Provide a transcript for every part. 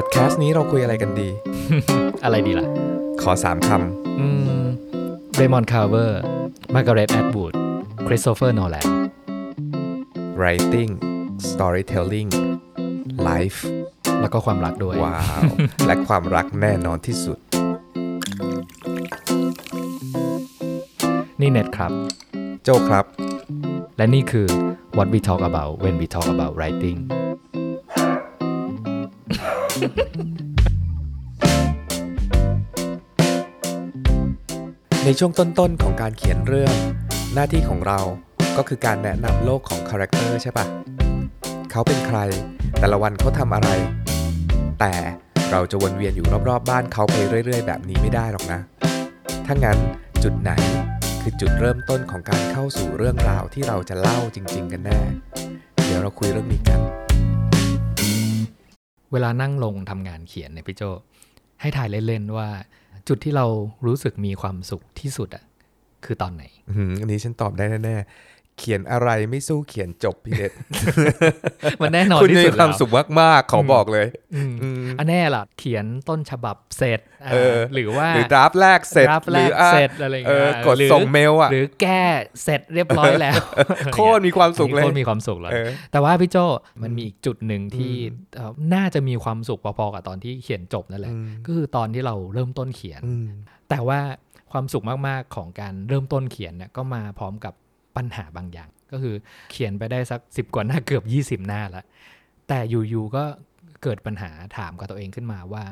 พอดแคสต์นี้เราคุยอะไรกันดี อะไรดีล่ะ ขอสามคอืมเรมอนคาร์เวอร์มาร์กาเร็ตแอดวูดคริสโตเฟอร์โนแลนำ writing storytelling life แล้วก็ความรักด้วย ว้าว และความรักแน่นอนที่สุด นี่เน็ตครับ โจครับ และนี่คือ what we talk about when we talk about writing ในช่วงต้นๆของการเขียนเรื่อง หน้าที่ของเราก็คือการแนะนำโลกของคาแรคเตอร์ใช่ปะเขาเป็นใคร แต่ละวันเขาทำอะไร แต่เราจะวนเวียนอยู่รอบๆ บ้านเขาไปเรื่อย ๆ แบบนี้ไม่ได้หรอกนะ ถ้างั้นจุดไหนคือจุดเริ่มต้นของการเข้าสู่เรื่องราวที่เราจะเล่าจริง ๆ กันแน่ เดี๋ยวเราคุยเรื่องนี้กัน เวลานั่งลงทำงานเขียนเนี่ยพี่โจให้ถ่ายเล่นๆว่า จุดที่เรารู้สึกมีความสุขที่สุดอะคือตอนไหนอันนี้ฉันตอบได้แน่ เขียนอะไรไม่สู้เขียนจบพี่เด็ดมันแน่นอนคุณที่มีสุดความแล้วสุขมากๆขอบอกเลยอืมอืมอันแน่ล่ะ เขียนต้นฉบับเสร็จอ่าเออหรือว่าหรือดราฟต์แรกเสร็จรับหแรรืกอะเสร็จอะไรอย่างเอเงี้อยกดหรือส่งเมลอะหรือแก้เสร็จเรียบร้อยแล้ว โคตรมีความสุขเลยโคตรมีความสุขเลยเออแต่ว่าพี่โจมันมีอีกจุดหนึ่งที่อืมเอ่อน่าจะมีความสุขพอๆกับตอนที่เขียนจบนั่นแหละอืมก็คือตอนที่เราเริ่มต้นเขียนอืมแต่ว่าความสุขมากๆของการเริ่มต้นเขียนเนี่ยก็มาพร้อมกับ ปัญหาบางอย่าง ก็คือเขียนไปได้สักสิบกว่าหน้าเกือบ 20 หน้าแล้วแต่อยู่ๆก็เกิดปัญหาถามกับตัวเองขึ้นมาว่า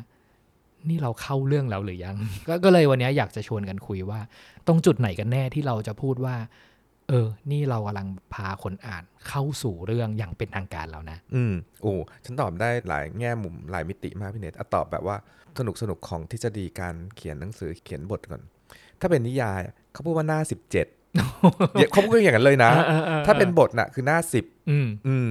นี่เราเข้าเรื่องแล้วหรือยัง ก็เลยวันนี้อยากจะชวนกันคุยว่า ตรงจุดไหนกันแน่ที่เราจะพูดว่า เออ นี่เรากำลังพาคนอ่านเข้าสู่เรื่องอย่างเป็นทางการแล้วนะ อืมโอ้ฉันตอบได้หลายแง่มุมหลายมิติมากพี่เนตอตอบแบบว่าสนุกสนุกของทฤษฎีการเขียนหนังสือเขียนบทก่อน ถ้าเป็นนิยายเขาพูดว่าหน้าสิบ เจ็ดเขาพูดอย่างนั้นเลยนะ ถ้าเป็นบทน่ะคือหน้าสิบอืมอืม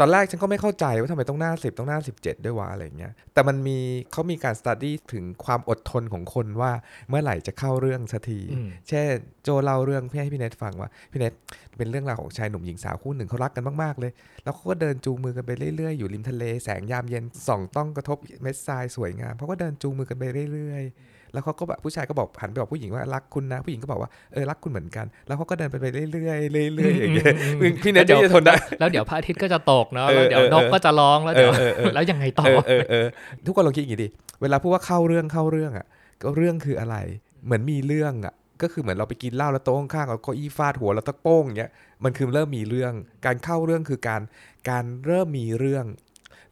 ตอนแรกฉันก็ไม่เข้าใจว่าทำไมต้องหน้าสิบต้องหน้าสิบเจ็ดด้วยวะอะไรอย่างเงี้ย แต่มันมีเขามีการสต u d ดี้ถึงความอดทนของคนว่าเมื่อไหร่จะเข้าเรื่องสักทีอืมเช่นโจเล่าเรื่องพี่ให้พี่เนทฟังว่าพี่เนทเป็นเรื่องราวของชายหนุ่มหญิงสาวคู่หนึ่งเขารักกันมากๆเลย แล้วเขาก็เดินจูงมือกันไปเรื่อยๆ อยู่ริมทะเลแสงยามเย็นส่องต้องกระทบเม็ดทรายสวยงามเขาก็เดินจูงมือกันไปเรื่อยๆ แล้วเขาก็แบบผู้ชายก็บอกหันไปบอกผู้หญิงว่ารักคุณนะ ผู้หญิงก็บอกว่าเออรักคุณเหมือนกัน แล้วเขาก็เดินไปไปเรื่อยๆเรื่อยๆอย่างเงี้ยอืมอืมพี่เนทจะทนได้แล้วเดี๋ยวพระอาทิตย์ก็จะตกเนาะเออแล้วเดี๋ยวเออนกก็จะร้องแล้วเดี๋ยวเออเออเออแล้วยังไงต่อเออเออเออทุกคนลองคิดอย่างนี้ดิเวลาพูดว่าเข้าเรื่องเข้าเรื่องอะก็เรื่องคืออะไร เหมือนมีเรื่องอะก็คือเหมือนเราไปกินเหล้าแล้วโต๊ะข้างๆเอาเก้าอี้ฟาดหัวแล้วตะโป้งอย่างเงี้ยมันคือเริ่มมีเรื่อง การเข้าเรื่องคือการการเริ่มมีเรื่อง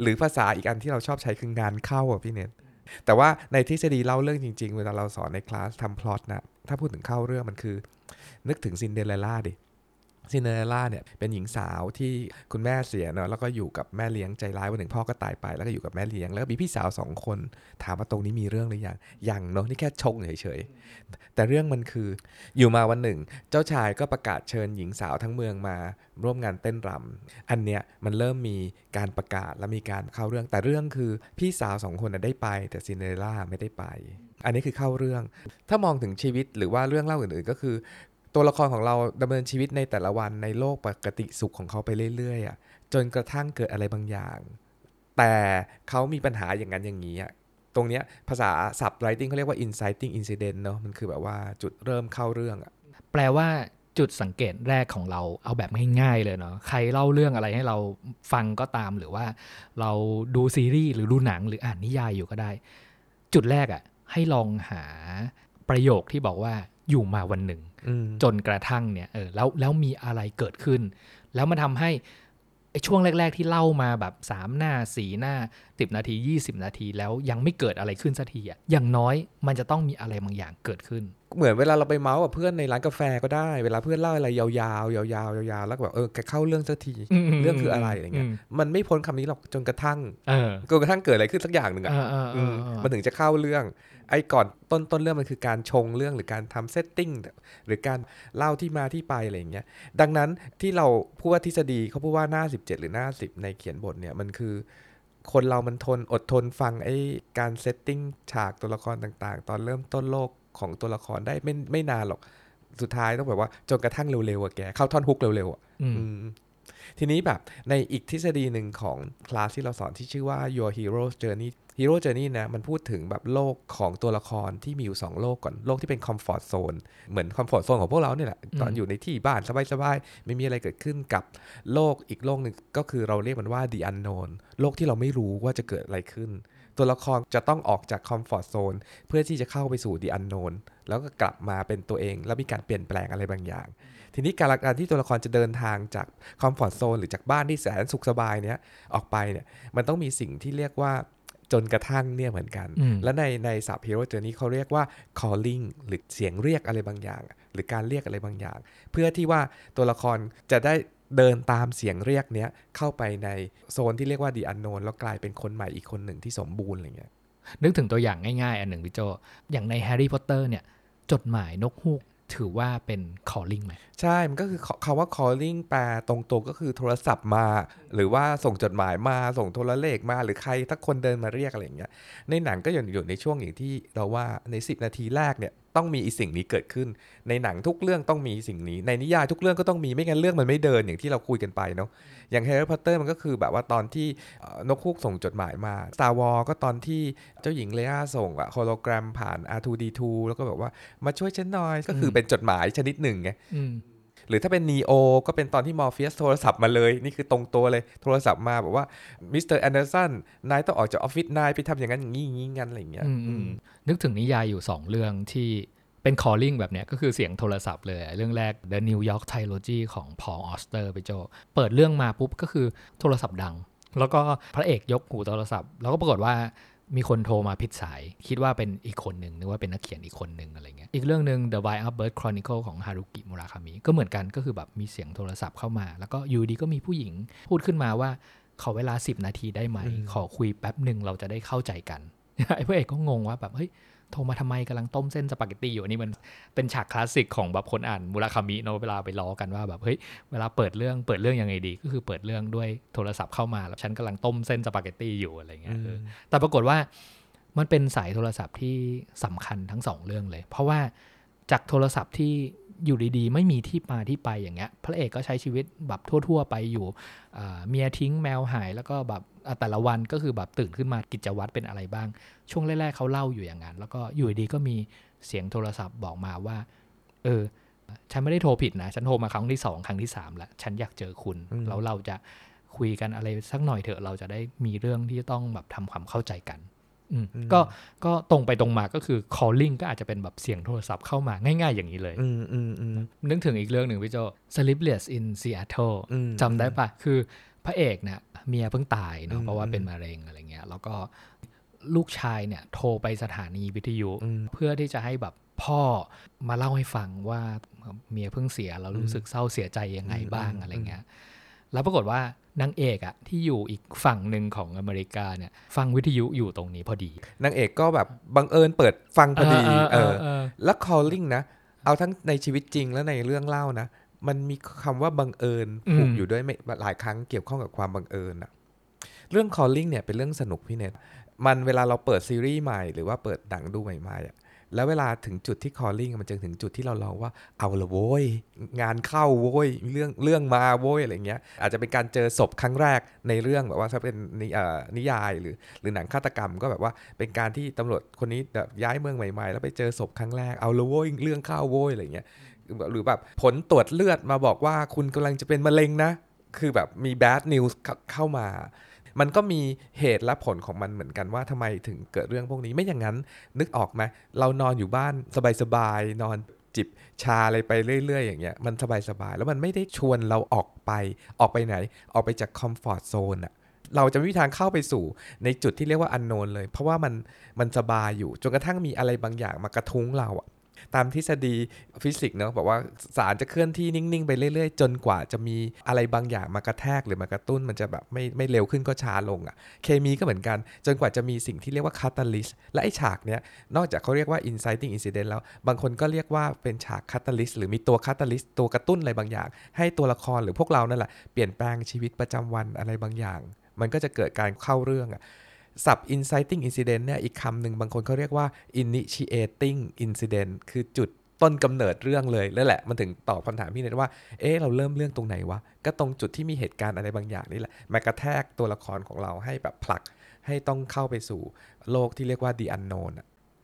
หรือภาษาอีกอันที่เราชอบใช้คืองานเข้าอะพี่เนท แต่ว่าในทฤษฎีเล่าเรื่องจริง ๆ เวลาเราสอนในคลาสทำพล็อตนะถ้าพูดถึงเข้าเรื่องมันคือ นึกถึงซินเดอเรลล่าดิ ซินเดอเรลล่าเนี่ยเป็นหญิงสาวที่คุณแม่เสียเนาะแล้วก็อยู่กับแม่เลี้ยงใจร้ายวันหนึ่งพ่อก็ตายไป แล้วก็อยู่กับแม่เลี้ยงแล้วก็มีพี่สาวสองคนถามว่าตรงนี้มีเรื่องหรือยังยังเนาะนี่แค่ชงเฉยๆแต่เรื่องมันคืออยู่มาวันหนึ่ง เจ้าชายก็ประกาศเชิญหญิงสาวทั้งเมืองมาร่วมงานเต้นรำอันเนี้ยมันเริ่มมีการประกาศและมีการเข้าเรื่อง แต่เรื่องคือพี่สาวสองคนได้ไป แต่ซินเดอเรลล่าไม่ได้ไปอันนี้คือเข้าเรื่อง ถ้ามองถึงชีวิตหรือว่าเรื่องเล่าอื่นๆ ก็คือ ตัวละครของเราดำเนินชีวิตในแต่ละวันในโลกปกติสุขของเขาไปเรื่อยๆอะจนกระทั่งเกิดอะไรบางอย่าง แต่เขามีปัญหาอย่างนั้นอย่างนี้อะตรงเนี้ยภาษาศัพท์ writing เขาเรียกว่า inciting incident เนาะมันคือแบบว่าจุดเริ่มเข้าเรื่องอะแปลว่าจุดสังเกตแรกของเราเอาแบบง่ายๆเลยเนาะใครเล่าเรื่องอะไรให้เราฟังก็ตามหรือว่า เราดูซีรีส์หรือดูหนังหรืออ่านนิยายอยู่ก็ได้ จุดแรกอะ่ะให้ลองหาประโยคที่บอกว่าอยู่มาวันหนึ่ง จนกระทั่งเนี่ยเออแล้วแล้วมีอะไรเกิดขึ้น แล้วมันทำให้ไอ้ช่วงแรก ๆ ที่เล่ามาแบบ 3 หน้า 4 หน้า 10 นาที 20 นาที แล้วยังไม่เกิดอะไรขึ้นสักทีอะอย่างน้อยมันจะต้องมีอะไรบางอย่างเกิดขึ้น เหมือนเวลาเราไปเมาส์กับเพื่อนในร้านกาแฟก็ได้ เวลาเพื่อนเล่าอะไรยาวๆยาวๆยาวๆแล้วก็แบบเออแกเข้าเรื่องสักทีอืมๆเรื่องคืออะไรอะไรเงี้ยมมันไม่พ้นคำนี้หรอกจนกระทั่งเออจนกระทั่งเกิดอะไรขึ้นสักอย่างหนึ่งอะเออเออเออเออมันถึงจะเข้าเรื่อง ไอ้ก่อนต้นต้นเรื่องมันคือการชงเรื่องหรือการทำ setting หรือการเล่าที่มาที่ไปอะไรอย่างเงี้ยดังนั้นที่เราพูดว่าทฤษฎีเขาพูดว่าหน้า 17 หรือหน้า 10 ในเขียนบทเนี่ยมันคือคนเรามันทนอดทนฟังไอ้การ setting ฉากตัวละครต่างๆ ตอนเริ่มต้นโลกของตัวละครได้ไม่ไม่นานหรอก สุดท้ายต้องแบบว่าจนกระทั่งเร็วๆอะแก เข้าท่อนฮุกเร็วๆอะอืมอืม ทีนี้แบบในอีกทฤษฎีหนึ่งของคลาสที่เราสอนที่ชื่อว่า your hero journey hero journey นะมันพูดถึงแบบโลกของตัวละครที่มีอยู่ 2 โลกก่อน โลกที่เป็น comfort zone เหมือน comfort zone ของพวกเราเนี่ยแหละ ตอนอยู่ในที่บ้านสบายๆ ไม่มีอะไรเกิดขึ้นกับโลกอีกโลกหนึ่งก็คือเราเรียกมันว่า the unknown โลกที่เราไม่รู้ว่าจะเกิดอะไรขึ้น ตัวละครจะต้องออกจาก comfort zone เพื่อที่จะเข้าไปสู่ the unknown แล้วก็กลับมาเป็นตัวเอง แล้วมีการเปลี่ยนแปลงอะไรบางอย่าง ทีนี้การการที่ตัวละครจะเดินทางจากคอมฟอร์ทโซนหรือจากบ้านที่แสนสุขสบายเนี้ยออกไปเนี่ยมันต้องมีสิ่งที่เรียกว่าจนกระทั่งเนี่ยเหมือนกันอืมและในในสับ hero journey เขาเรียกว่า calling หรือเสียงเรียกอะไรบางอย่าง หรือการเรียกอะไรบางอย่าง เพื่อที่ว่าตัวละครจะได้เดินตามเสียงเรียกเนี้ยเข้าไปในโซนที่เรียกว่า the unknown แล้วกลายเป็นคนใหม่อีกคนหนึ่งที่สมบูรณ์อะไรเงี้ยนึกถึงตัวอย่างง่ายๆ อันหนึ่งพี่โจ อย่างในแฮร์รี่พอตเตอร์เนี่ยจดหมายนกฮูก ถือว่าเป็น calling ไหมใช่ มันก็คือคำว่า calling แปลตรงตัวก็คือโทรศัพท์มา หรือว่าส่งจดหมายมาส่งโทรเลขมา หรือใครทักคนเดินมาเรียกอะไรอย่างเงี้ยในหนังก็อยู่อยู่ในช่วงอย่างที่เราว่าใน 10 นาทีแรกเนี่ย ต้องมีอีสิ่งนี้เกิดขึ้น ในหนังทุกเรื่องต้องมีสิ่งนี้ ในนิยายทุกเรื่องก็ต้องมีไม่งั้นเรื่องมันไม่เดินอย่างที่เราคุยกันไปเนาะอย่างแฮร์รี่พอตเตอร์มันก็คือแบบว่าตอนที่เอ่อนกฮูกส่งจดหมายมา Star Wars ก็ตอนที่เจ้าหญิงเลอาส่งอะโฮโลแกรมผ่าน R2D2 แล้วก็แบบว่ามาช่วยฉันหน่อยก็คือเป็นจดหมายชนิดหนึ่งไงอืมห รือถ้าเป็น Neo ก็เป็นตอนที่มอร์เฟียสโทรศัพท์มาเลย นี่คือตรงตัวเลยโทรศัพท์มาบอกว่ามิสเตอร์แอนเดอร์สันนายต้องออกจากออฟฟิศนายไปทำอย่างนั้นอย่างนี้อย่างนี้งั้นอะไรอย่างเงี้ยอืมอืมนึกถึงนิยายอยู่ 2 เรื่องที่เป็น calling แบบเนี้ยก็คือเสียงโทรศัพท์เลย เรื่องแรก The New York Trilogy ของ Paul Auster พี่โจ้ เปิดเรื่องมาปุ๊บก็คือโทรศัพท์ดัง แล้วก็พระเอกยกหูโทรศัพท์ แล้วก็ปรากฏว่า มีคนโทรมาผิดสาย คิดว่าเป็นอีกคนหนึ่งนึกว่าเป็นนักเขียนอีกคนหนึ่งอะไรเงี้ยอีกเรื่องหนึ่ง The Wild Up Bird Chronicle ของฮารุกิมุราคามิก็เหมือนกันก็คือแบบมีเสียงโทรศัพท์เข้ามา แล้วก็อยู่ดีก็มีผู้หญิงพูดขึ้นมาว่าขอเวลา 10 นาทีได้ไหมอืมขอคุยแป๊บหนึ่งเราจะได้เข้าใจกันไอ้พระเอกก็งงว่าแบบเฮ้ย โทรมาทำไมกำลังต้มเส้นสปาเกตตี้อยู่อันนี่มันเป็นฉากคลาสสิกของแบบคนอ่านมุราคามิเนอะเวลาไปล้อกันว่าแบบเฮ้ยเวลาเปิดเรื่องเปิดเรื่องยังไงดี ก็คือเปิดเรื่องด้วยโทรศัพท์เข้ามาแล้วฉันกำลังต้มเส้นสปาเกตตี้อยู่อะไรเงี้ยเออแต่ปรากฏว่ามันเป็นสายโทรศัพท์ที่สำคัญทั้งสองเรื่องเลย เพราะว่าจากโทรศัพท์ที่ อยู่ดีๆ ไม่มีที่มาที่ไปอย่างเงี้ย พระเอกก็ใช้ชีวิตแบบทั่ว ๆ ไปอยู่อ่าเมียทิ้งแมวหายแล้วก็แบบอะแต่ละวันก็คือแบบตื่นขึ้นมากิจวัตรเป็นอะไรบ้าง ช่วงแรกๆเขาเล่าอยู่อย่างนั้น แล้วก็อยู่ดีๆก็มีเสียงโทรศัพท์บอกมาว่า เออ ฉันไม่ได้โทรผิดนะ ฉันโทรมาครั้งที่สองครั้งที่สามแล้วฉันอยากเจอคุณอืมแล้วเราจะคุยกันอะไรสักหน่อยเถอะเราจะได้มีเรื่องที่จะต้องแบบทำความเข้าใจกันอืม ก็ก็ตรงไปตรงมาก็คือ calling ก็อาจจะเป็นแบบเสียงโทรศัพท์เข้ามาง่ายๆอย่างนี้เลยอืมอืมอืมนึกถึงอีกเรื่องหนึ่งพี่โจ Sleepless in Seattle อืมจำได้ปะคือพระเอกเนี่ยเมียเพิ่งตายอืเนาะมเพราะว่าอืมเป็นมะเร็งอะไรเงี้ย แล้วก็ลูกชายเนี่ยโทรไปสถานีวิทยุอืมเพื่อที่จะให้แบบพ่อมาเล่าให้ฟังว่าเมียเพิ่งเสียแล้วรู้สึกเศร้าเสียใจยังไงบ้างอืมอะไรเงี้ย แล้วปรากฏว่านางเอกอะที่อยู่อีกฝั่งหนึ่งของอเมริกาเนี่ยฟังวิทยุอยู่ตรงนี้พอดีนางเอกก็แบบบังเอิญเปิดฟังพอดีเออเออแล้ว calling นะ เอาทั้งในชีวิตจริงและในเรื่องเล่านะ มันมีคำว่าบังเอิญผูกอยู่ด้วยไม่หลายครั้งเกี่ยวข้องกับความบังเอิญอะเรื่อง calling เนี่ยเป็นเรื่องสนุกพี่เนตมันเวลาเราเปิดซีรีส์ใหม่หรือว่าเปิดหนังดูใหม่ๆอะ แล้วเวลาถึงจุดที่ calling มันจะถึงจุดที่เราลองว่าเอาละโว้ย งานเข้าโว้ยเรื่องเรื่องมาโว้ยอะไรเงี้ย อาจจะเป็นการเจอศพครั้งแรกในเรื่องแบบว่าถ้าเป็นนิเอ่อนิยายหรือ หรือหนังฆาตกรรมก็แบบว่าเป็นการที่ตำรวจคนนี้แบบย้ายเมืองใหม่ๆ แล้วไปเจอศพครั้งแรกเอาละโว้ยเรื่องเข้าโว้ยอะไรเงี้ยหรือแบบผลตรวจเลือดมาบอกว่าคุณกำลังจะเป็นมะเร็งนะ คือแบบมี bad news เข้ามา มันก็มีเหตุและผลของมันเหมือนกันว่าทำไมถึงเกิดเรื่องพวกนี้ไม่อย่างนั้น นึกออกไหมเรานอนอยู่บ้านสบายๆนอนจิบชาอะไรไปเรื่อย ๆ อย่างเงี้ยมันสบายๆแล้วมันไม่ได้ชวนเราออกไปออกไปไหน ออกไปจากคอมฟอร์ทโซนอะเราจะไม่มีทางเข้าไปสู่ในจุดที่เรียกว่าอันโนนเลย เพราะว่ามันมันสบายอยู่จนกระทั่งมีอะไรบางอย่างมากระทุ้งเราอะ ตามทฤษฎีฟิสิกส์เนาะบอกว่าสารจะเคลื่อนที่นิ่ง ๆ ไปเรื่อย ๆ จนกว่าจะมีอะไรบางอย่างมากระแทกหรือมากระตุ้นมันจะแบบไม่ไม่เร็วขึ้นก็ช้าลงอะเคมีก็เหมือนกัน จนกว่าจะมีสิ่งที่เรียกว่า catalyst และไอ้ฉากเนี้ยนอกจากเขาเรียกว่า inciting incident แล้ว บางคนก็เรียกว่าเป็นฉาก catalyst หรือมีตัว catalyst ตัวกระตุ้นอะไรบางอย่าง ให้ตัวละครหรือพวกเรานั่นแหละเปลี่ยนแปลงชีวิตประจำวันอะไรบางอย่าง มันก็จะเกิดการเข้าเรื่องอะ สับ inciting incident เนี่ยอีกคำหนึ่งบางคนเขาเรียกว่า initiating incident คือจุดต้นกำเนิดเรื่องเลยแล้วแหละมันถึงตอบคำถามพี่เนทว่า เอ๊ะเราเริ่มเรื่องตรงไหนวะ ก็ตรงจุดที่มีเหตุการณ์อะไรบางอย่างนี่แหละมากระแทกตัวละครของเราให้แบบผลักให้ต้องเข้าไปสู่โลกที่เรียกว่า the unknown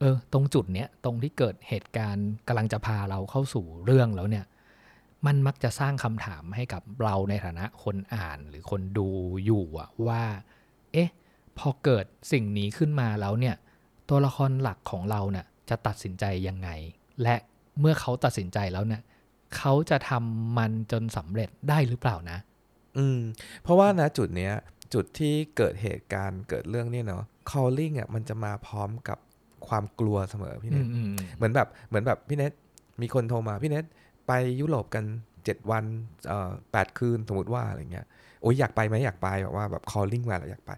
เออ ตรงจุดเนี้ยตรงที่เกิดเหตุการณ์กำลังจะพาเราเข้าสู่เรื่องแล้วเนี่ย มันมักจะสร้างคำถามให้กับเราในฐานะคนอ่านหรือคนดูอยู่อะว่า พอเกิดสิ่งนี้ขึ้นมาแล้วเนี่ย ตัวละครหลักของเราเนี่ยจะตัดสินใจยังไง และเมื่อเขาตัดสินใจแล้วเนี่ยเขาจะทำมันจนสำเร็จได้หรือเปล่านะ อืม เพราะว่านะจุดเนี้ย จุดที่เกิดเหตุการณ์เกิดเรื่องเนี่ยเนาะ calling อะมันจะมาพร้อมกับความกลัวเสมอพี่เนอืทมอืมเหมือนแบบเหมือนแบบพี่เนทมีคนโทรมาพี่เนทไปยุโรปกันเจ็ดวันเอ่อแปดคืนสมมติว่าอะไรเงี้ยโอ้ยอยากไปไหมอยากไปแบบว่าแบบ calling มาแล้วอยากไป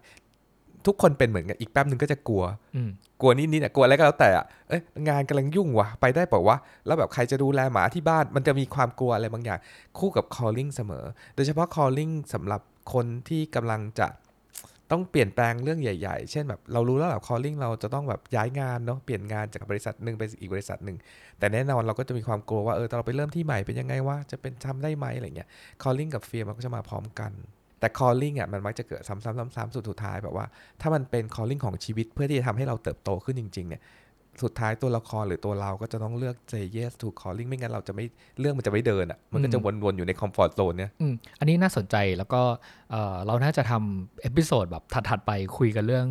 ทุกคนเป็นเหมือนกันอีกแป๊บนึงก็จะกลัวอืมกลัวนิดนิดๆอะกลัวอะไรก็แล้วแต่อะเอ้ยงานกำลังยุ่งว่ะไปได้เปล่าวะแล้วแบบใครจะดูแลหมาที่บ้านมันจะมีความกลัวอะไรบางอย่าง คู่กับ calling เสมอ โดยเฉพาะ calling สำหรับคนที่กำลังจะต้องเปลี่ยนแปลงเรื่องใหญ่ ๆ เช่นแบบเรารู้แล้วแบบ calling เราจะต้องแบบย้ายงานเนาะเปลี่ยนงานจากบริษัทหนึ่งไปอีกบริษัทหนึ่งแต่แน่นอนเราก็จะมีความกลัวว่าเออตอนเราไปเริ่มที่ใหม่เป็นยังไงวะจะเป็นทำได้ไหมอะไรเงี้ย calling กับ fear มันก็จะมาพร้อมกัน แต่ calling อะมันมักจะเกิดซ้ำๆๆๆสุดสุดท้ายแบบว่า ถ้ามันเป็น calling ของชีวิตเพื่อที่จะทำให้เราเติบโตขึ้นจริง ๆ เนี่ย สุดท้ายตัวละครหรือตัวเราก็จะต้องเลือก say yes to calling ไม่งั้นเราจะไม่เรื่องมันจะไม่เดินอะมันก็จะวนๆอยู่ใน comfort zone เนี่ยอืมอันนี้น่าสนใจแล้วก็เอ่อเราน่าจะทำ episode แบบถัดๆไปคุยกันเรื่อง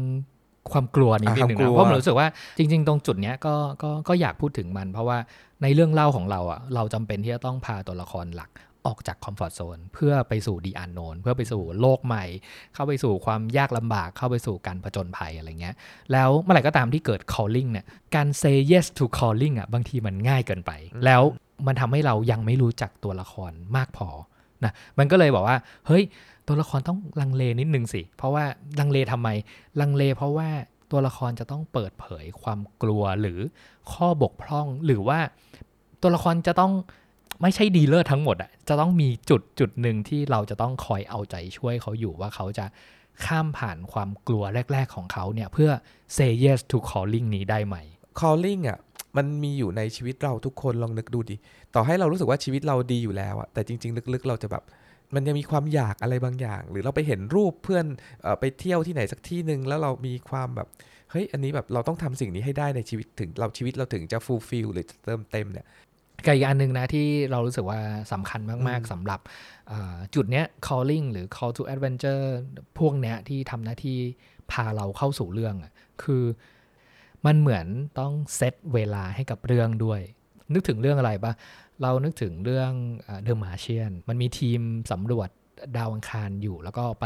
ความกลัวนิดนึงอ่าความกลัวนะเพราะผมรู้สึกว่าจริง ๆ ตรงจุดเนี้ยก็ก็ก็อยากพูดถึงมัน เพราะว่าในเรื่องเล่าของเราอะเราจำเป็นที่จะต้องพาตัวละครหลักออกจากคอมฟอร์ z โซนเพื่อไปสู่ดีอันโนนเพื่อไปสู่โลกใหม่ เข้าไปสู่ความยากลำบากเข้าไปสู่การผจญภัยอะไรเงี้ย แล้วเมื่อไหร่ก็ตามที่เกิด calling เนี่ยการ say yes to calling อะบางทีมันง่ายเกินไป แล้วมันทำให้เรายังไม่รู้จักตัวละครมากพอ นะมันก็เลยบอกว่า เฮ้ย ตัวละครต้องลังเลนิดนึงสิ เพราะว่าลังเลทำไม ลังเลเพราะว่าตัวละครจะต้องเปิดเผยความกลัวหรือข้อบกพร่องหรือว่าตัวละครจะต้องไม่ใช่ดีลเลอร์ทั้งหมดอะจะต้องมีจุดจุดหนึ่งที่เราจะต้องคอยเอาใจช่วยเขาอยู่ว่าเขาจะข้ามผ่านความกลัวแรก ๆของเขาเนี่ย เพื่อ say yes to calling นี้ได้ไหม calling อะ มันมีอยู่ในชีวิตเราทุกคนลองนึกดูดิ ต่อให้เรารู้สึกว่าชีวิตเราดีอยู่แล้วอะแต่จริง ๆ ลึกๆ เราจะแบบ มันยังมีความอยากอะไรบางอย่าง หรือเราไปเห็นรูปเพื่อนเออไปเที่ยวที่ไหนสักที่หนึ่งแล้วเรามีความแบบ เฮ้ย อันนี้แบบเราต้องทำสิ่งนี้ให้ได้ในชีวิตถึงเราชีวิตเราถึงจะ fulfill หรือจะเติมเต็มเนี่ยกับอีกอันหนึ่งนะที่เรารู้สึกว่าสำคัญมากอืมๆสำหรับอ่าจุดเนี้ย calling หรือ call to adventure พวกเนี้ยที่ทำหน้าที่พาเราเข้าสู่เรื่องอะคือ มันเหมือนต้องเซตเวลาให้กับเรื่องด้วย นึกถึงเรื่องอะไรปะเรานึกถึงเรื่องเดอะมาเชียน มันมีทีมสำรวจดาวอังคารอยู่ แล้วก็ไป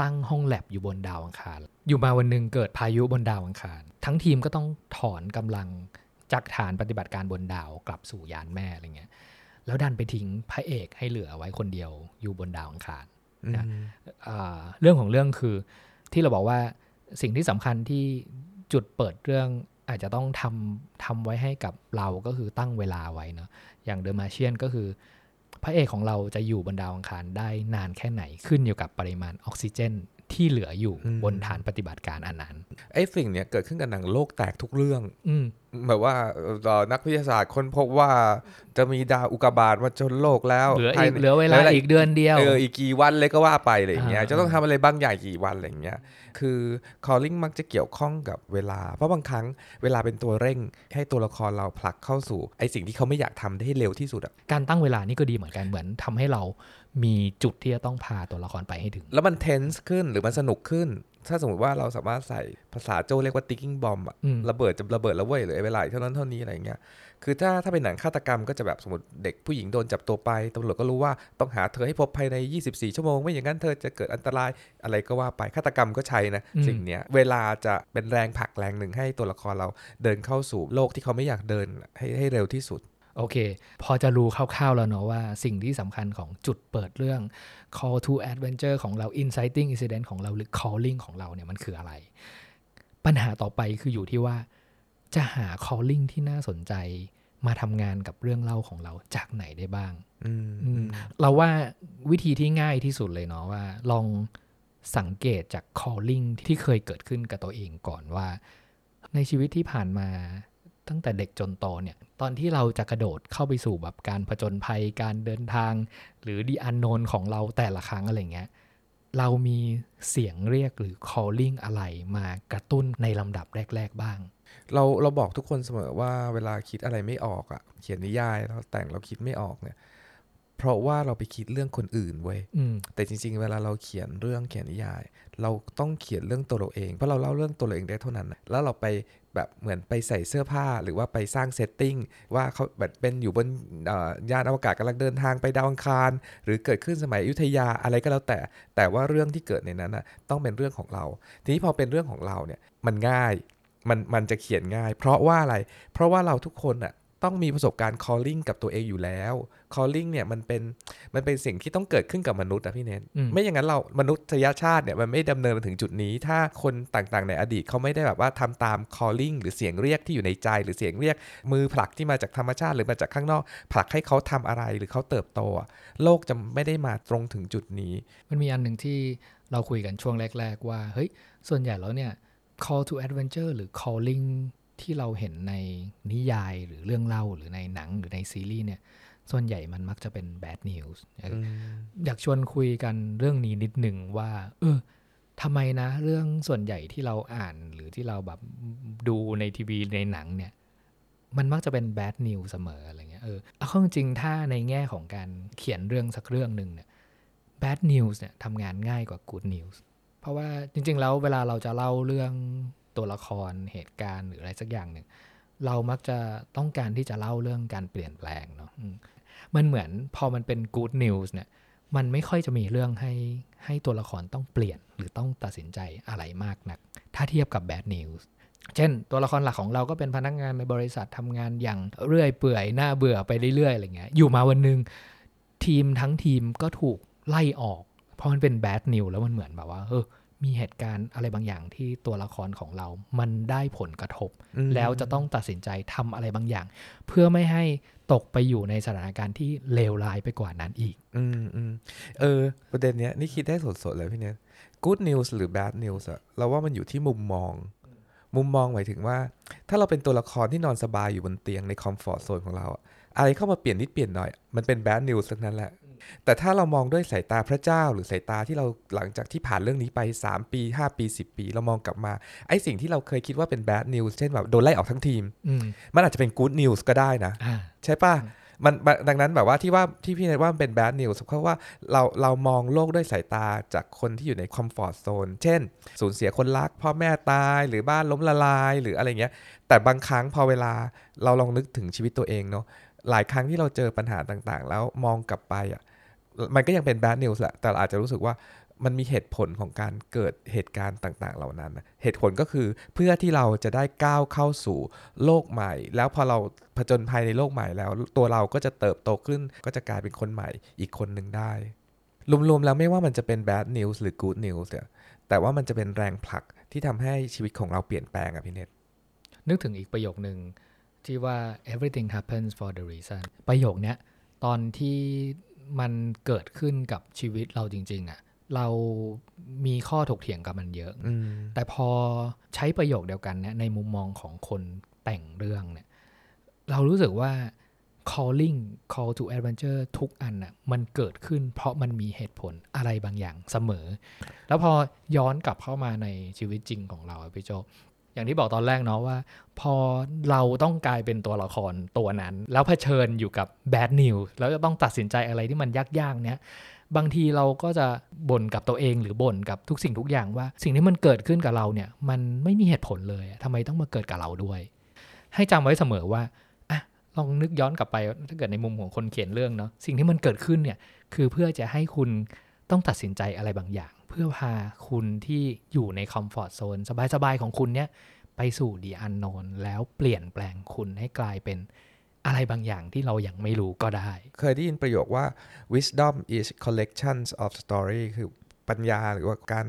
ตั้งห้องแลบอยู่บนดาวอังคาร อยู่มาวันหนึ่งเกิดพายุบนดาวอังคาร ทั้งทีมก็ต้องถอนกำลังจากฐานปฏิบัติการบนดาวกลับสู่ยานแม่อะไรเงี้ย แล้วดันไปทิ้งพระเอกให้เหลือไว้คนเดียวอยู่บนดาวอังคารนะอืมอ่าเรื่องของเรื่องคือที่เราบอกว่าสิ่งที่สำคัญที่ จุดเปิดเรื่องอาจจะต้องทำทำไว้ให้กับเราก็คือตั้งเวลาไว้เนาะอย่างเดอะมาเชียนก็คือ พระเอกของเราจะอยู่บนดาวอังคารได้นานแค่ไหนขึ้นอยู่กับปริมาณออกซิเจน ที่เหลืออยู่อืมบนฐานปฏิบัติการอันนั้นไอ้สิ่งเนี้ยเกิดขึ้นกับหนังโลกแตกทุกเรื่องอืมแบบว่าเอ่อนักวิทยาศาสตร์ค้นพบว่าจะมีดาวอุกกาบาตมาชนโลกแล้วเหลือภาอียกในเหลือเวลาอีกเดือนเดียวเอออีกกี่วันเลยก็ว่าไปอะไรอย่างเงี้ยอ่าจะต้องทำอะไรบางอย่างกี่วันอะไรอย่างเงี้ยคือ calling มักจะเกี่ยวข้องกับเวลา เพราะบางครั้งเวลาเป็นตัวเร่ง ให้ตัวละครเราผลักเข้าสู่ไอ้สิ่งที่เขาไม่อยากทำได้ให้เร็วที่สุดอะการตั้งเวลานี่ก็ดีเหมือนกันเหมือนทำให้เรา มีจุดที่จะต้องพาตัวละครไปให้ถึง แล้วมัน tense ขึ้นหรือมันสนุกขึ้น ถ้าสมมติว่าเราสามารถใส่ภาษาโจเรียกว่า ticking bomb อะอืมระเบิดจะระเบิดแล้วเว้ยเหลือเวลาอีกเท่านั้นเท่านี้อะไรอย่างเงี้ยคือถ้าถ้าเป็นหนังฆาตกรรมก็จะแบบสมมติเด็กผู้หญิงโดนจับตัวไปตำรวจก็รู้ว่าต้องหาเธอให้พบภายใน 24 ชั่วโมง ไม่อย่างนั้นเธอจะเกิดอันตรายอะไรก็ว่าไปฆาตกรรมก็ใช้นะอืมสิ่งเนี้ยเวลาจะเป็นแรงผลักแรงหนึ่งให้ตัวละครเราเดินเข้าสู่โลกที่เขาไม่อยากเดินให้ให้เร็วที่สุด โอเค พอจะรู้คร่าวๆแล้วเนาะว่าสิ่งที่สำคัญของจุดเปิดเรื่อง call to adventure ของเรา inciting incident ของเราหรือ calling ของเราเนี่ยมันคืออะไร ปัญหาต่อไปคืออยู่ที่ว่า จะหา calling ที่น่าสนใจมาทำงานกับเรื่องเล่าของเราจากไหนได้บ้างอืมอืมเราว่าวิธีที่ง่ายที่สุดเลยเนาะว่า ลองสังเกตจาก calling ที่เคยเกิดขึ้นกับตัวเองก่อนว่า ในชีวิตที่ผ่านมา ตั้งแต่เด็กจนโตเนี่ย ตอนที่เราจะกระโดดเข้าไปสู่แบบการผจญภัยการเดินทาง หรือดีอันโนนของเราแต่ละครั้งอะไรเงี้ยเรามีเสียงเรียกหรือ calling อะไรมากระตุ้นในลำดับแรก ๆ บ้าง เราเราบอกทุกคนเสมอว่าเวลาคิดอะไรไม่ออกอะเขียนนิยายเราแต่งเราคิดไม่ออกเนี่ย เพราะว่าเราไปคิดเรื่องคนอื่นเว้ยอืมแต่จริง ๆ เวลาเราเขียนเรื่องเขียนนิยาย เราต้องเขียนเรื่องตัวเราเองเพราะเราเล่าเรื่องตัวเราเองได้เท่านั้นนะแล้วเราไป แบบเหมือนไปใส่เสื้อผ้าหรือว่าไปสร้างเซตติ้งว่าเขาแบบเป็นอยู่บนยานอวกาศกำลังเดินทางไปดาวอังคาร หรือเกิดขึ้นสมัยอยุธยาอะไรก็แล้วแต่ แต่ว่าเรื่องที่เกิดในนั้นนะต้องเป็นเรื่องของเรา ทีนี้พอเป็นเรื่องของเราเนี่ยมันง่ายมันมันจะเขียนง่าย เพราะว่าอะไร เพราะว่าเราทุกคนอะ ต้องมีประสบการณ์ calling กับตัวเองอยู่แล้ว calling เนี่ยมันเป็นมันเป็นสิ่งที่ต้องเกิดขึ้นกับมนุษย์อะพี่เน้นอืมไม่อย่างนั้นเรามนุษยชาติเนี่ยมันไม่ดำเนินมาถึงจุดนี้ ถ้าคนต่างๆ ในอดีตเขาไม่ได้แบบว่าทำตาม calling หรือเสียงเรียกที่อยู่ในใจ หรือเสียงเรียก มือผลักที่มาจากธรรมชาติ หรือมาจากข้างนอก ผลักให้เขาทำอะไรหรือเขาเติบโตอะโลกจะไม่ได้มาตรงถึงจุดนี้ มันมีอันหนึ่งที่เราคุยกันช่วงแรก ๆ ว่าเฮ้ยส่วนใหญ่แล้วเนี่ย call to adventure หรือ calling ที่เราเห็นในนิยายหรือเรื่องเล่าหรือในหนังหรือในซีรีส์เนี่ย ส่วนใหญ่มันมักจะเป็น bad news อยากชวนคุยกันเรื่องนี้นิดหนึ่งว่า เออทำไมนะ เรื่องส่วนใหญ่ที่เราอ่านหรือที่เราแบบดูในทีวีในหนังเนี่ย มันมักจะเป็น bad news เสมออะไรเงี้ยเออเอาเข้าจริงๆถ้าในแง่ของการเขียนเรื่องสักเรื่องหนึ่งเนี่ย bad news เนี่ยทำงานง่ายกว่า good news เพราะว่าจริง ๆ แล้วเวลาเราจะเล่าเรื่อง ตัวละครเหตุการณ์หรืออะไรสักอย่างหนึ่ง เรามักจะต้องการที่จะเล่าเรื่องการเปลี่ยนแปลงเนาะมันเหมือนพอมันเป็น good news เนี่ยมันไม่ค่อยจะมีเรื่องให้ให้ตัวละครต้องเปลี่ยนหรือต้องตัดสินใจอะไรมากนัก ถ้าเทียบกับ bad news เช่น ตัวละครหลักของเราก็เป็นพนักงานในบริษัททำงานอย่างเรื่อยเปื่อยหน้าเบื่อไปเรื่อยๆอะไรเงี้ยอยู่มาวันหนึ่งทีมทั้งทีมก็ถูกไล่ออก เพราะมันเป็น bad news แล้วมันเหมือนแบบว่าเออ มีเหตุการณ์อะไรบางอย่างที่ตัวละครของเรา มันได้ผลกระทบอืมแล้วจะต้องตัดสินใจทำอะไรบางอย่าง เพื่อไม่ให้ตกไปอยู่ในสถานการณ์ที่เลวร้ายไปกว่านั้นอีก อืมอืมเออ ประเด็นเนี้ยนี่คิดได้สดๆเลยพี่เนท good news หรือ bad news อะเราว่ามันอยู่ที่มุมมอง มุมมองหมายถึงว่า ถ้าเราเป็นตัวละครที่นอนสบายอยู่บนเตียงในคอมฟอร์ z โซนของเราอะอะไรเข้ามาเปลี่ยนนิดเปลี่ยนหน่อย มันเป็น bad news ทั้งนั้นแหละ แต่ถ้าเรามองด้วยสายตาพระเจ้า หรือสายตาที่เราหลังจากที่ผ่านเรื่องนี้ไป 3 ปี 5 ปี 10 ปี เรามองกลับมา ไอ้สิ่งที่เราเคยคิดว่าเป็น bad news เช่นแบบโดนไล่ออกทั้งทีมอืมมันอาจจะเป็น good news ก็ได้นะอ่าใช่ป่ะมันมันดังนั้นแบบว่าที่ว่าที่พี่เนยว่ามันเป็น bad news เพราะว่าเราเรามองโลกด้วยสายตาจากคนที่อยู่ใน comfort zone เช่น สูญเสียคนรัก พ่อแม่ตายหรือบ้านล้มละลาย หรืออะไรเงี้ย แต่บางครั้งพอเวลาเราลองนึกถึงชีวิตตัวเองเนาะหลายครั้งที่เราเจอปัญหาต่างๆ แล้วมองกลับไปอะ มันก็ยังเป็น bad news แหละ แต่เราอาจจะรู้สึกว่ามันมีเหตุผลของการเกิดเหตุการณ์ต่างๆ เหล่านั้น เหตุผลก็คือเพื่อที่เราจะได้ก้าวเข้าสู่โลกใหม่ แล้วพอเราผจญภัยในโลกใหม่แล้ว ตัวเราก็จะเติบโตขึ้น ก็จะกลายเป็นคนใหม่อีกคนหนึ่งได้ รวมๆ แล้วไม่ว่ามันจะเป็น bad news หรือ good news เนี่ยแต่ว่ามันจะเป็นแรงผลักที่ทำให้ชีวิตของเราเปลี่ยนแปลงอะพี่เนตนึกถึงอีกประโยคหนึ่งที่ว่า everything happens for the reason ประโยคเนี้ยตอนที่ มันเกิดขึ้นกับชีวิตเราจริง ๆอะ่ะเรามีข้อถกเถียงกับมันเยอะอืมแต่พอใช้ประโยคเดียวกันเนี่ยในมุมมองของคนแต่งเรื่องเนี่ย เรารู้สึกว่า calling call to adventure ทุกอันน่ะมันเกิดขึ้นเพราะมันมีเหตุผลอะไรบางอย่างเสมอ แล้วพอย้อนกลับเข้ามาในชีวิตจริงของเราอะพี่โจ อย่างที่บอกตอนแรกเนาะว่า พอเราต้องกลายเป็นตัวละครตัวนั้น แล้วเผชิญอยู่กับ bad news แล้วจะต้องตัดสินใจอะไรที่มันยากๆเนี้ยบางทีเราก็จะบ่นกับตัวเองหรือบ่นกับทุกสิ่งทุกอย่างว่า สิ่งที่มันเกิดขึ้นกับเราเนี่ยมันไม่มีเหตุผลเลยอะทำไมต้องมาเกิดกับเราด้วย ให้จำไว้เสมอว่าอะลองนึกย้อนกลับไปถ้าเกิดในมุมของคนเขียนเรื่องเนาะสิ่งที่มันเกิดขึ้นเนี่ยคือเพื่อจะให้คุณต้องตัดสินใจอะไรบางอย่าง พื่อพาคุณที่อยู่ในคอมฟอร์ทโซนสบายๆของคุณเนี่ยไปสู่ดีอันโนนแล้วเปลี่ยนแปลงคุณให้กลายเป็นอะไรบางอย่างที่เรายังไม่รู้ก็ได้ เคยได้ยินประโยคว่า wisdom is collections of story คือ ปัญญาหรือว่าการ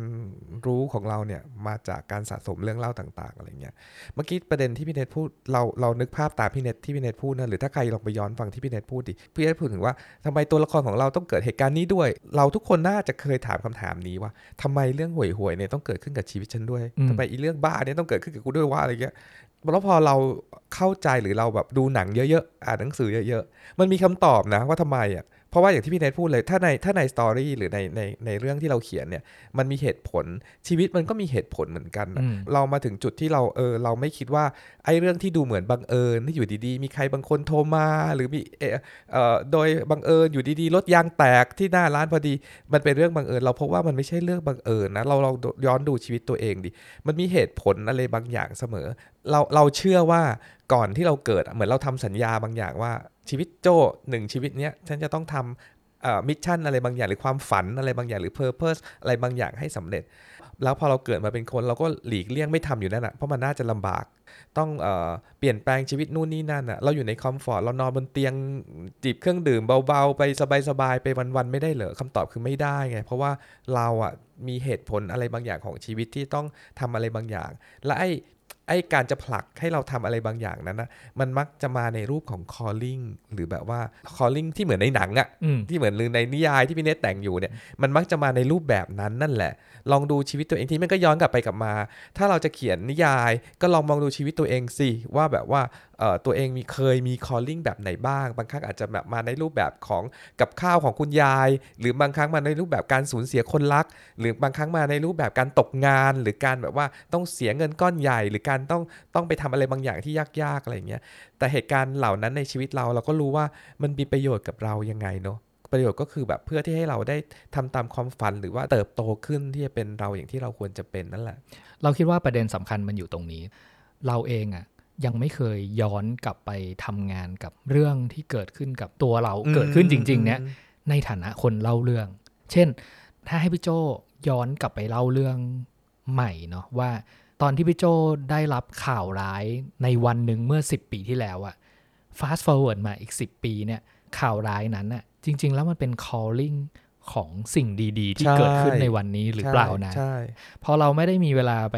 รู้ของเราเนี่ยมาจากการสะสมเรื่องเล่าต่าง ๆ อะไรเงี้ย เมื่อกี้ประเด็นที่พี่เนทพูดเราเรานึกภาพตามพี่เนทที่พี่เนทพูดนะหรือถ้าใครลองไปย้อนฟังที่พี่เนทพูดดิพี่เนทพูดถึงว่าทำไมตัวละครของเราต้องเกิดเหตุการณ์นี้ด้วย เราทุกคนน่าจะเคยถามคำถามนี้ว่าทำไมเรื่องห่วยหวยๆเนี่ยต้องเกิดขึ้นกับชีวิตฉันด้วยอืมทำไมอีเรื่องบ้าเนี่ยต้องเกิดขึ้นกับกูด้วยว่าอะไรเงี้ยแล้วพอเราเข้าใจหรือเราแบบดูหนังเยอะๆอ่านหนังสือเยอะ ๆ มันมีคำตอบนะว่าทำไมอะ เพราะว่าอย่างที่พี่เนทพูดเลยถ้าในถ้าในสตอรี่หรือในในในเรื่องที่เราเขียนเนี่ยมันมีเหตุผลชีวิตมันก็มีเหตุผลเหมือนกันนะอืมเรามาถึงจุดที่เราเออเราไม่คิดว่าไอ้เรื่องที่ดูเหมือนบังเอิญที่อยู่ดีๆ มีใครบางคนโทรมา หรือมีเออเอ่อโดยบังเอิญอยู่ดีๆรถยางแตกที่หน้าร้านพอดี มันเป็นเรื่องบังเอิญ เราพบว่ามันไม่ใช่เรื่องบังเอิญนะเราลองย้อนดูชีวิตตัวเองดิมันมีเหตุผลอะไรบางอย่างเสมอ เราเราเชื่อว่าก่อนที่เราเกิดอะเหมือนเราทำสัญญาบางอย่างว่า ชีวิตโจ้หนึ่งชีวิตเนี้ยฉันจะต้องทำ mission อะไรบางอย่างหรือความฝันอะไรบางอย่างหรือ purpose อะไรบางอย่างให้สำเร็จ แล้วพอเราเกิดมาเป็นคนเราก็หลีกเลี่ยงไม่ทำอยู่นั่นอะเพราะมันน่าจะลำบาก ต้องเอเปลี่ยนแปลงชีวิตนู่นนี่นั่นอะเราอยู่ใน comfort เรานอนบนเตียงจิบเครื่องดื่มเบาๆ ไปสบายๆไปวันๆไม่ได้เหรอคำตอบคือไม่ได้ไงเพราะว่าเราอะมีเหตุผลอะไรบางอย่างของชีวิตที่ต้องทำอะไรบางอย่าง และไอ้ ไอ้การจะผลักให้เราทำอะไรบางอย่างนั้นนะมันมักจะมาในรูปของ calling หรือแบบว่า calling ที่เหมือนในหนังอะอืมที่เหมือนหรือในนิยายที่พี่เนตแต่งอยู่เนี่ยมันมักจะมาในรูปแบบนั้นนั่นแหละ ลองดูชีวิตตัวเองที่มันก็ย้อนกลับไปกลับมา ถ้าเราจะเขียนนิยาย ก็ลองมองดูชีวิตตัวเองสิว่าแบบว่าเอ่อ ตัวเองมีเคยมี calling แบบไหนบ้าง บางครั้งอาจจะแบบมาในรูปแบบของกับข้าวของคุณยาย หรือบางครั้งมาในรูปแบบการสูญเสียคนรัก หรือบางครั้งมาในรูปแบบการตกงาน หรือการแบบว่าต้องเสียเงินก้อนใหญ่ หรือการต้องต้องไปทำอะไรบางอย่างที่ยากๆอะไรอย่างเงี้ยแต่เหตุการณ์เหล่านั้นในชีวิตเราเราก็รู้ว่ามันมีประโยชน์กับเรายังไงเนาะประโยชน์ก็คือแบบเพื่อที่ให้เราได้ทำตามความฝันหรือว่าเติบโตขึ้นที่จะเป็นเราอย่างที่เราควรจะเป็นนั่นแหละ เราคิดว่าประเด็นสำคัญมันอยู่ตรงนี้ เราเองอะ่ะ ยังไม่เคยย้อนกลับไปทำงานกับเรื่องที่เกิดขึ้นกับตัวเราเกิดขึ้นจริง ๆ เนี่ย ในฐานะคนเล่าเรื่อง เช่น ถ้าให้พี่โจย้อนกลับไปเล่าเรื่องใหม่เนาะว่า ตอนที่พี่โจได้รับข่าวร้ายในวันหนึ่งเมื่อ 10 ปีที่แล้วอะ fast forward มาอีก 10 ปีเนี่ยข่าวร้ายนั้นอะจริง ๆ แล้วมันเป็น calling ของสิ่งดีๆ ที่ใช่เกิดขึ้นในวันนี้หรือเปล่านะใช่พอเราไม่ได้มีเวลาไป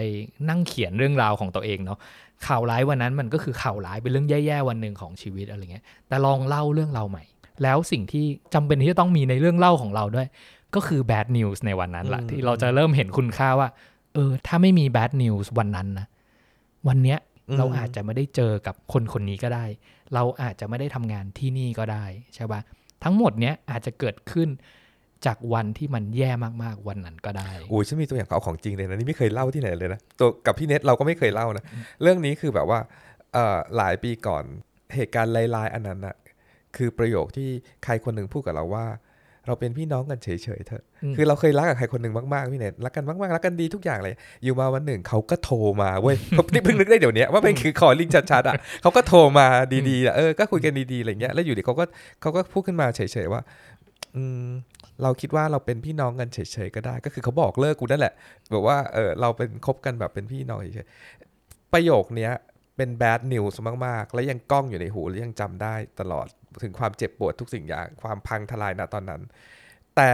นั่งเขียนเรื่องราวของตัวเองเนาะข่าวร้ายวันนั้นมันก็คือข่าวร้ายเป็นเรื่องแย่ๆวันหนึ่งของชีวิตอะไรเงี้ย แต่ลองเล่าเรื่องเราใหม่ แล้วสิ่งที่จำเป็นที่จะต้องมีในเรื่องเล่าของเราด้วย ก็คือ bad news ในวันนั้นแหละอืมที่เราจะเริ่มเห็นคุณค่าว่า เออ ถ้าไม่มี bad news วันนั้นนะวันเนี้ยเราอาจจะไม่ได้เจอกับคนคนนี้ก็ได้ เราอาจจะไม่ได้ทำงานที่นี่ก็ได้ใช่ปะทั้งหมดเนี้ยอาจจะเกิดขึ้น จากวันที่มันแย่มากๆวันนั้นก็ได้โอ้ยฉันมีตัวอย่างเอาของจริงเลยนะนี่ไม่เคยเล่าที่ไหนเลยนะตัวกับพี่เน็ตเราก็ไม่เคยเล่านะเรื่องนี้คือแบบว่าเอ่อหลายปีก่อนเหตุการณ์ลายๆอันนั้นนะคือประโยคที่ใครคนหนึ่งพูดกับเราว่า เราเป็นพี่น้องกันเฉยๆเถอะอืมคือเราเคยรักกับใครคนหนึ่งมากๆพี่เน็ตรักกันมากๆรักกันดีทุกอย่างเลย อยู่มาวันหนึ่งเขาก็โทรมาเว้ยเขาที่เพิ่งนึกได้เดี๋ยวนี้ว่าเป็นคือคอลิงชัดๆอะเขาก็โทรมาดีๆอะเออก็คุยกันดีๆอะไรเงี้ยแล้วอยู่ดีเขาก็เขาก็พูดขึ้นมาเฉยๆว่า อืม เราคิดว่าเราเป็นพี่น้องกันเฉยๆก็ได้ ก็คือเขาบอกเลิกกูนั่นแหละแบบว่าเออเราเป็นคบกันแบบเป็นพี่น้องเฉยๆประโยคเนี้ยเป็น bad news มากๆ และยังก้องอยู่ในหูและยังจำได้ตลอดถึงความเจ็บปวดทุกสิ่งอย่างความพังทลายณตอนนั้น แต่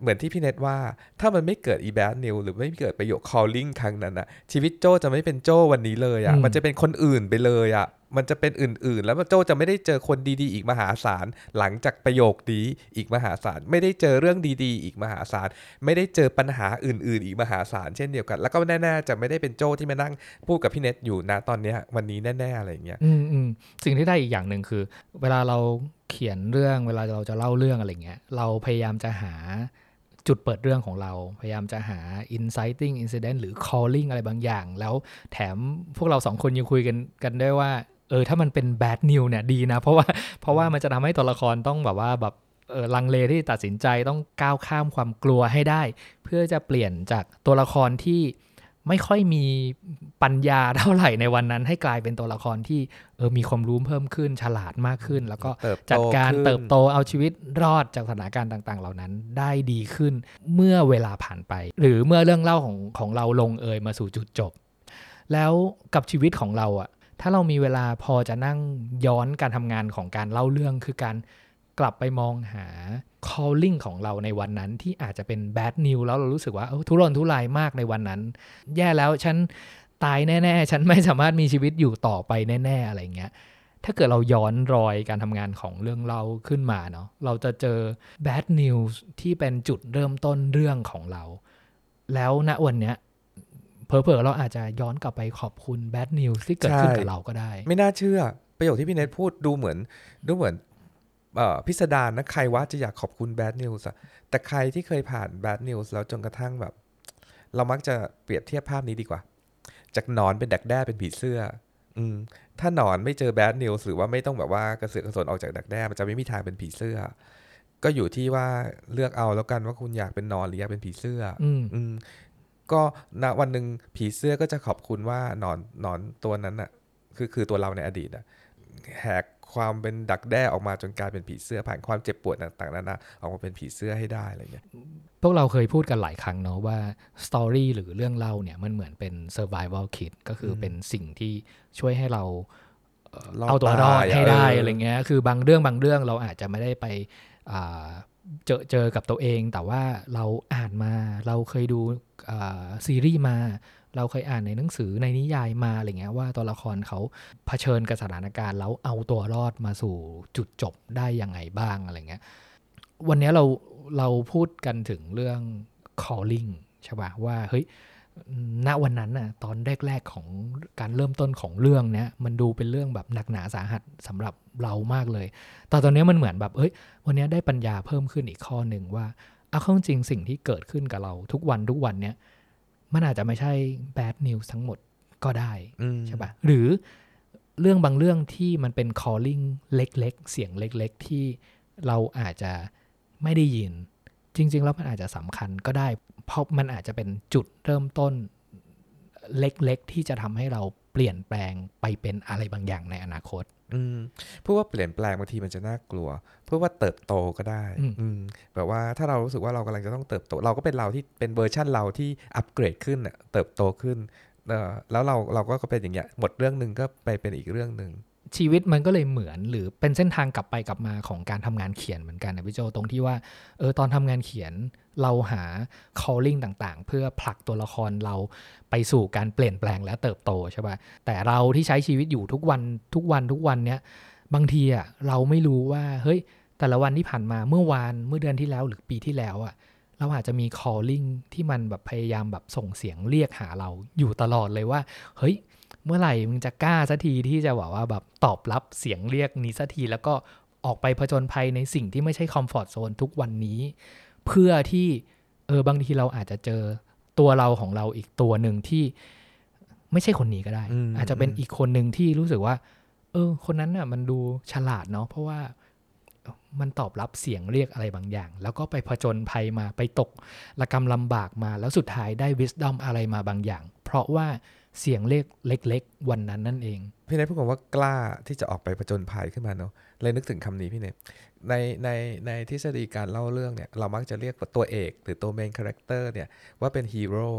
เหมือนที่พี่เน็ตว่าถ้ามันไม่เกิดอี bad news หรือไม่เกิดประโยค calling ครั้งนั้นอะชีวิตโจจะไม่เป็นโจวันนี้เลยอะอืมมันจะเป็นคนอื่นไปเลยอะ มันจะเป็นอื่น ๆ แล้วโจจะไม่ได้เจอคนดีๆ อีกมหาศาล หลังจากประโยคนี้อีกมหาศาล ไม่ได้เจอเรื่องดีๆ อีกมหาศาล ไม่ได้เจอปัญหาอื่น ๆ อีกมหาศาลเช่นเดียวกัน แล้วก็แน่ๆจะไม่ได้เป็นโจที่มานั่งพูดกับพี่เน็ตอยู่นะตอนนี้วันนี้แน่ๆอะไรอย่างเงี้ยอืมสิ่งที่ได้อีกอย่างหนึ่งคือ เวลาเราเขียนเรื่องเวลาเราจะเล่าเรื่องอะไรเงี้ยเราพยายามจะหาจุดเปิดเรื่องของเรา พยายามจะหา inciting incident หรือ calling อะไรบางอย่าง แล้วแถมพวกเราสองคนยังคุยกันกันได้ว่า เออถ้ามันเป็น bad news เนี่ยดีนะ เพราะว่าเพราะว่ามันจะทำให้ตัวละครต้องแบบว่าแบบเออลังเลที่ตัดสินใจต้องก้าวข้ามความกลัวให้ได้ เพื่อจะเปลี่ยนจากตัวละครที่ไม่ค่อยมีปัญญาเท่าไหร่ในวันนั้น ให้กลายเป็นตัวละครที่เออมีความรู้เพิ่มขึ้นฉลาดมากขึ้น แล้วก็เติบโตจัดการขึ้นเติบโตเอาชีวิตรอดจากสถานการณ์ต่าง ๆ เหล่านั้นได้ดีขึ้นเมื่อเวลาผ่านไป หรือเมื่อเรื่องเล่าของของเราลงเอยมาสู่จุดจบ แล้วกับชีวิตของเราอะ ถ้าเรามีเวลาพอจะนั่งย้อนการทำงานของการเล่าเรื่องคือการกลับไปมองหา calling ของเราในวันนั้นที่อาจจะเป็น bad news แล้วเรารู้สึกว่าทุรนทุรายมากในวันนั้น แย่แล้วฉันตายแน่ ๆ ฉันไม่สามารถมีชีวิตอยู่ต่อไปแน่ ๆ อะไรเงี้ย ถ้าเกิดเราย้อนรอยการทำงานของเรื่องเราขึ้นมาเนาะ เราจะเจอ bad news ที่เป็นจุดเริ่มต้นเรื่องของเรา แล้วณวันเนี้ย เผลอๆเราอาจจะย้อนกลับไปขอบคุณ bad news ที่เกิดขึ้นกับเราก็ได้ ไม่น่าเชื่อ ประโยคที่พี่เนทพูดดูเหมือน ดูเหมือนเอ่อพิสดารนะใครว่าจะอยากขอบคุณ bad news อะแต่ใครที่เคยผ่าน bad news แล้วจนกระทั่งแบบ เรามักจะเปรียบเทียบภาพนี้ดีกว่า จากหนอนเป็นดักแด้เป็นผีเสื้อ อืมถ้าหนอนไม่เจอ bad news หรือว่าไม่ต้องแบบว่ากระเสือกกระสนออกจากดักแด้มันจะไม่มีทางเป็นผีเสื้อ ก็อยู่ที่ว่าเลือกเอาแล้วกันว่าคุณอยากเป็นหนอนหรืออยากเป็นผีเสื้อ อืมอืม ก็ณวันหนึ่งผีเสื้อก็จะขอบคุณว่าหนอนหนอนตัวนั้นน่ะคือคือตัวเราในอดีตน่ะแหกความเป็นดักแด้ออกมาจนกลายเป็นผีเสื้อผ่านความเจ็บปวดต่างๆนานาออกมาเป็นผีเสื้อให้ได้อะไรเงี้ยพวกเราเคยพูดกันหลายครั้งเนาะว่าสตอรี่หรือเรื่องเล่าเนี่ยมันเหมือนเป็น survival kit ก็คืออมเป็นสิ่งที่ช่วยให้เรารอดเอาตัวรอดตายอะให้ได้เออออะไรเงี้ยคือบางเรื่องบางเรื่องเราอาจจะไม่ได้ไปอ่าเจอเจอกับตัวเอง แต่ว่าเราอ่านมาเราเคยดูซีรีส์มา เราเคยอ่านในหนังสือในนิยายมาอะไรเงี้ยว่าตัวละครเขาเผชิญกับสถานการณ์แล้วเอาตัวรอดมาสู่จุดจบได้ยังไงบ้างอะไรเงี้ยวันนี้เราเราพูดกันถึงเรื่อง calling ใช่ป่ะว่าเฮ้ย ณวันนั้นน่ะตอนแรกๆของการเริ่มต้นของเรื่องเนี้ยมันดูเป็นเรื่องแบบหนักหนาสาหัสสำหรับเรามากเลยแต่ตอนนี้มันเหมือนแบบเฮ้ย วันนี้ได้ปัญญาเพิ่มขึ้นอีกข้อหนึ่งว่าเอาเข้าจริงสิ่งที่เกิดขึ้นกับเราทุกวันทุกวันเนี้ยมันอาจจะไม่ใช่ bad news ทั้งหมดก็ได้อืมใช่ปะหรือเรื่องบางเรื่องที่มันเป็น calling เล็กๆ เสียงเล็ก ๆ ที่เราอาจจะไม่ได้ยิน จริง ๆ แล้วมันอาจจะสำคัญก็ได้ เพราะมันอาจจะเป็นจุดเริ่มต้นเล็กๆ ที่จะทำให้เราเปลี่ยนแปลงไปเป็นอะไรบางอย่างในอนาคต อืมพราะว่าเปลี่ยนแปลงบางทีมันจะน่ากลัวพื่อว่าเติบโตก็ได้ อืมแบบว่าถ้าเรารู้สึกว่าเรากำลังจะต้องเติบโต เราก็เป็นเราที่เป็นเวอร์ชั่นเราที่อัปเกรดขึ้นเติบโตขึ้นแล้วเราเราก็เป็นอย่างเงี้ยหมดเรื่องหนึ่งก็ไปเป็นอีกเรื่องหนึ่ง ชีวิตมันก็เลยเหมือนหรือเป็นเส้นทางกลับไปกลับมาของการทำงานเขียนเหมือนกันนะพี่โจตรงที่ว่าเออตอนทำงานเขียนเราหา calling ต่างๆ เพื่อผลักตัวละครเราไปสู่การเปลี่ยนแปลงและเติบโตใช่ป่ะแต่เราที่ใช้ชีวิตอยู่ทุกวันทุกวันทุกวันเนี้ยบางทีอะเราไม่รู้ว่าเฮ้ยแต่ละวันที่ผ่านมาเมื่อวานเมื่อเดือนที่แล้วหรือปีที่แล้วอะเราอาจจะมี calling ที่มันแบบพยายามแบบส่งเสียงเรียกหาเราอยู่ตลอดเลยว่า เฮ้ย เมื่อไหร่มึงจะกล้าสักทีที่จะบอกว่าแบบตอบรับเสียงเรียกนี้สักทีแล้วก็ออกไปผจญภัยในสิ่งที่ไม่ใช่คอมฟอร์ทโซนทุกวันนี้ เพื่อที่เออบางทีเราอาจจะเจอตัวเราของเราอีกตัวหนึ่งที่ไม่ใช่คนนี้ก็ได้อืมอาจจะเป็นอืมอีกคนหนึ่งที่รู้สึกว่า เออ คนนั้นน่ะ มันดูฉลาดเนาะเพราะว่ามันตอบรับเสียงเรียกอะไรบางอย่าง แล้วก็ไปผจญภัยมาไปตกระกำลำบากมา แล้วสุดท้ายได้ wisdom อะไรมาบางอย่าง เพราะว่า เสียงเรียกเล็ก ๆ วันนั้นนั่นเอง พี่เนทพูดคำว่ากล้าที่จะออกไปผจญภัยขึ้นมาเนาะเลยนึกถึงคำนี้พี่เนทในในในทฤษฎีการเล่าเรื่องเนี่ยเรามักจะเรียกตัวเอก หรือตัว main character เนี่ยว่าเป็นฮีโร่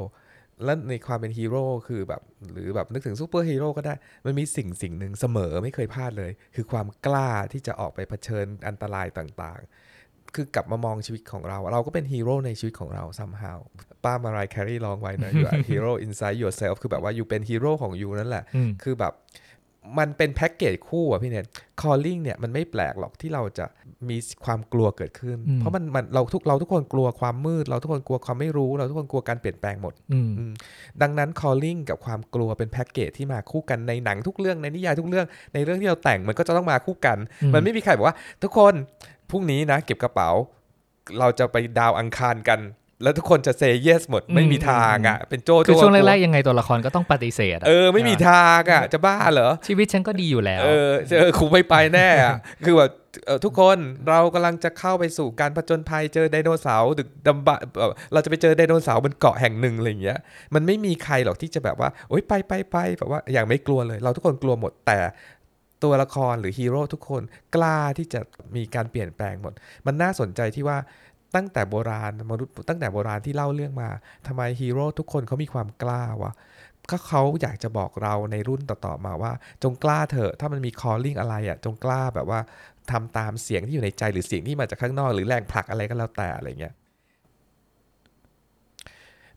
และในความเป็นฮีโร่คือแบบหรือแบบนึกถึงซูเปอร์ฮีโร่ก็ได้ มันมีสิ่งสิ่งหนึ่งเสมอไม่เคยพลาดเลย คือความกล้าที่จะออกไปเผชิญอันตรายต่างๆ คือกลับมามองชีวิตของเรา เราก็เป็นฮีโร่ในชีวิตของเรา somehow ป้ามารายแครีร้องไว้นะ you are hero inside yourself คือแบบว่าอยู่เป็นฮีโร่ของยูนั่นแหละอืมคือแบบมันเป็นแพ็กเกจคู่อะพี่เนท calling เนี่ยมันไม่แปลกหรอกที่เราจะมีความกลัวเกิดขึ้นอืมเพราะมันมันเราทุกเราทุกคนกลัวความมืด เราทุกคนกลัวความไม่รู้ เราทุกคนกลัวการเปลี่ยนแปลงหมดอืมอืมดังนั้น calling กับความกลัวเป็นแพ็กเกจที่มาคู่กันในหนังทุกเรื่องในนิยายทุกเรื่องในเรื่องที่เราแต่งมันก็จะต้องมาคู่กันอืมมันไม่มีใครบอกว่า ทุกคน พรุ่งนี้นะเก็บกระเป๋า เราจะไปดาวอังคารกัน แล้วทุกคนจะเซเยสหมดไม่มีทางอะ เป็นโจคือโจ้ช่วงแรกๆยังไงตัวละครก็ต้องปฏิเสธอะเออไม่มีทางอะ จะบ้าเหรอ ชีวิตฉันก็ดีอยู่แล้ว เออเออคงไม่ไปแน่อะคือแบบเอ่อทุกคนเรากำลังจะเข้าไปสู่การผจญภัยเจอไดโนเสาร์ดึกดำบะเอ่อเราจะไปเจอไดโนเสาร์บนเกาะแห่งหนึ่งอะไรอย่างเงี้ยมันไม่มีใครหรอกที่จะแบบว่าโอ๊ยไปไปไปแบบว่าอย่างไม่กลัวเลย เราทุกคนกลัวหมดแต่ ตัวละครหรือฮีโร่ทุกคนกล้าที่จะมีการเปลี่ยนแปลงหมด มันน่าสนใจที่ว่าตั้งแต่โบราณมนุษย์ตั้งแต่โบราณที่เล่าเรื่องมาทำไมฮีโร่ทุกคนเขามีความกล้าวะก็เขาอยากจะบอกเราในรุ่นต่อๆมาว่า จงกล้าเถอะถ้ามันมี calling อะไรอะ จงกล้าแบบว่าทำตามเสียงที่อยู่ในใจหรือเสียงที่มาจากข้างนอก หรือแรงผลักอะไรก็แล้วแต่อะไรเงี้ย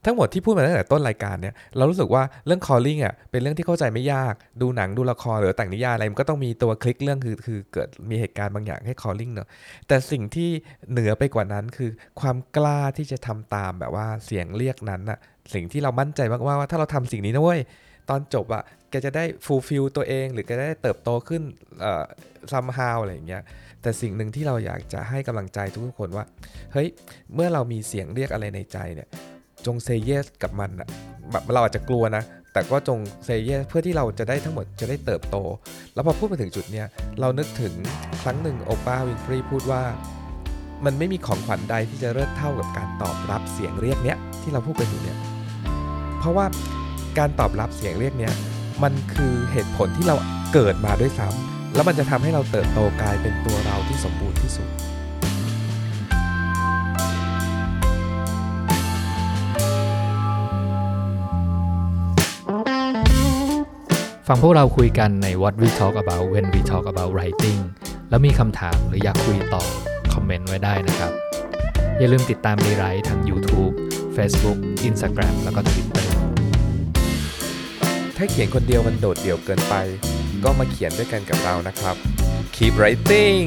ทั้งหมดที่พูดมาตั้งแต่ต้นรายการเนี่ยเรารู้สึกว่าเรื่อง calling อะเป็นเรื่องที่เข้าใจไม่ยากดูหนังดูละครหรือแต่งนิยายอะไรมันก็ต้องมีตัวคลิกเรื่องคือคือเกิดมีเหตุการณ์บางอย่างให้ calling เนอะแต่สิ่งที่เหนือไปกว่านั้นคือความกล้าที่จะทำตามแบบว่าเสียงเรียกนั้นน่ะสิ่งที่เรามั่นใจมากๆว่าถ้าเราทำสิ่งนี้นะเว้ยตอนจบอะแกจะได้ fulfill ตัวเอง หรือแกจะได้เติบโตขึ้นเอ่อ somehow อะไรอย่างเงี้ยแต่สิ่งหนึ่งที่เราอยากจะให้กำลังใจทุกคนว่า เฮ้ย เมื่อเรามีเสียงเรียกอะไรในใจเนี่ย จง say yes กับมันอะแบบเราอาจจะกลัวนะ แต่ก็จง say yes เพื่อที่เราจะได้ทั้งหมดจะได้เติบโต แล้วพอพูดมาถึงจุดเนี้ยเรานึกถึงครั้งหนึ่งโอปาวินฟรีพูดว่า มันไม่มีของขวัญใดที่จะเลิศเท่ากับการตอบรับเสียงเรียกเนี้ยที่เราพูดกันอยู่เนี่ยเพราะว่าการตอบรับเสียงเรียกเนี้ยมันคือเหตุผลที่เราเกิดมาด้วยซ้ำแล้วมันจะทำให้เราเติบโตกลายเป็นตัวเราที่สมบูรณ์ที่สุด ฟังพวกเราคุยกันใน What We Talk About When We Talk About Writing แล้วมีคำถามหรืออยากคุยต่อ คอมเมนต์ไว้ได้นะครับ อย่าลืมติดตามรีไรท์ทาง YouTube Facebook Instagram แล้วก็ Twitter ถ้าเขียนคนเดียวมันโดดเดี่ยวเกินไป ก็มาเขียนด้วยกันกับเรานะครับ Keep writing